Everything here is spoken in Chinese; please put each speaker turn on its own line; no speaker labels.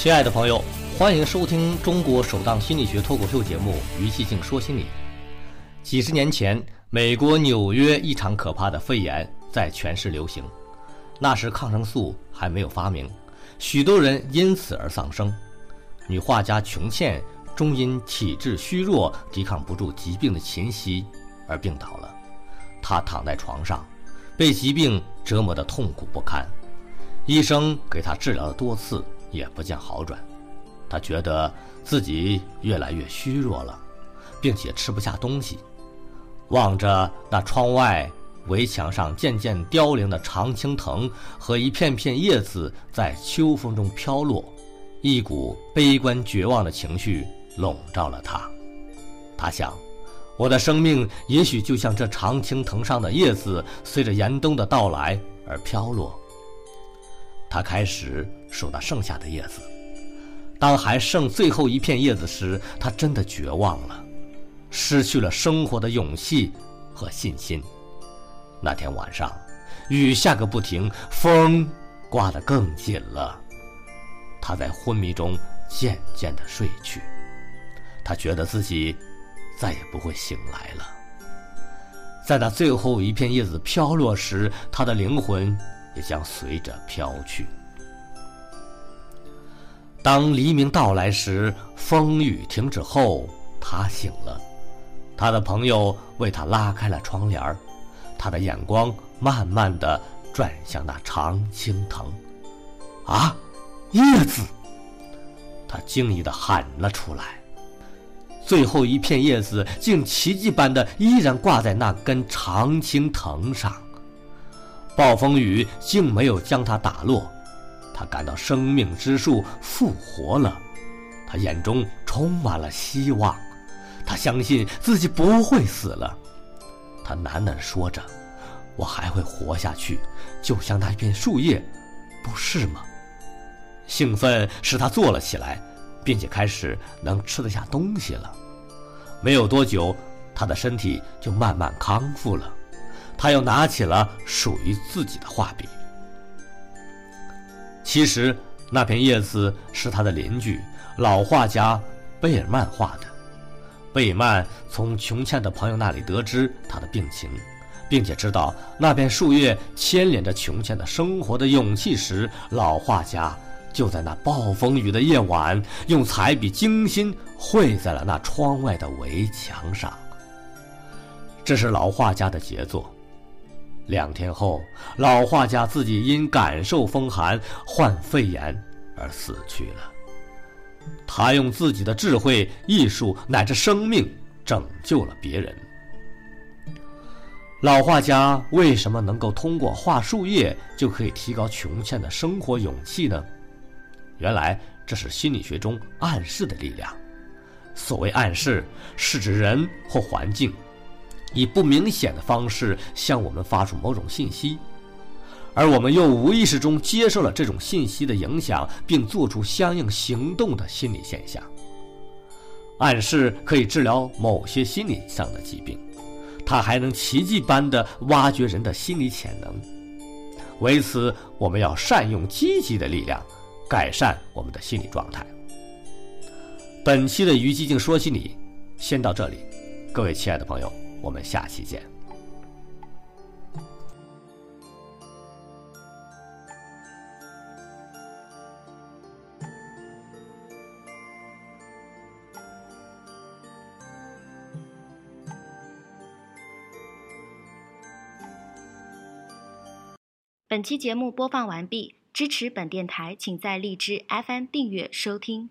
亲爱的朋友，欢迎收听中国首档心理学脱口秀节目《于寂静说心理》。几十年前，美国纽约一场可怕的肺炎在全市流行，那时抗生素还没有发明，许多人因此而丧生。女画家琼倩终因体质虚弱，抵抗不住疾病的侵袭而病倒了。她躺在床上，被疾病折磨得痛苦不堪，医生给她治疗了多次。也不见好转，他觉得自己越来越虚弱了，并且吃不下东西。望着那窗外围墙上渐渐凋零的常青藤和一片片叶子在秋风中飘落，一股悲观绝望的情绪笼罩了他。他想，我的生命也许就像这常青藤上的叶子，随着严冬的到来而飘落。他开始数那剩下的叶子，当还剩最后一片叶子时，他真的绝望了，失去了生活的勇气和信心。那天晚上，雨下个不停，风刮得更紧了。他在昏迷中渐渐地睡去，他觉得自己再也不会醒来了。在那最后一片叶子飘落时，他的灵魂。也将随着飘去。当黎明到来时，风雨停止后，他醒了。他的朋友为他拉开了窗帘他的眼光慢慢的转向那常青藤。啊，叶子！他惊异的喊了出来。最后一片叶子竟奇迹般的依然挂在那根常青藤上。暴风雨竟没有将他打落，他感到生命之树复活了，他眼中充满了希望，他相信自己不会死了，他喃喃说着：“我还会活下去，就像那片树叶，不是吗？”兴奋使他坐了起来，并且开始能吃得下东西了。没有多久，他的身体就慢慢康复了。他又拿起了属于自己的画笔。其实那片叶子是他的邻居老画家贝尔曼画的。贝尔曼从琼倩的朋友那里得知他的病情，并且知道那片树叶牵连着琼倩的生活的勇气时，老画家就在那暴风雨的夜晚，用彩笔精心绘在了那窗外的围墙上。这是老画家的杰作。两天后，老画家自己因感受风寒、患肺炎而死去了。他用自己的智慧、艺术乃至生命拯救了别人。老画家为什么能够通过画树叶就可以提高琼倩的生活勇气呢？原来这是心理学中暗示的力量。所谓暗示，是指人或环境。以不明显的方式向我们发出某种信息，而我们又无意识中接受了这种信息的影响，并做出相应行动的心理现象。暗示可以治疗某些心理上的疾病，它还能奇迹般的挖掘人的心理潜能。为此，我们要善用积极的力量，改善我们的心理状态。本期的于寂静说心理，先到这里，各位亲爱的朋友。我们下期见。
本期节目播放完毕，支持本电台，请在荔枝 FM 订阅收听。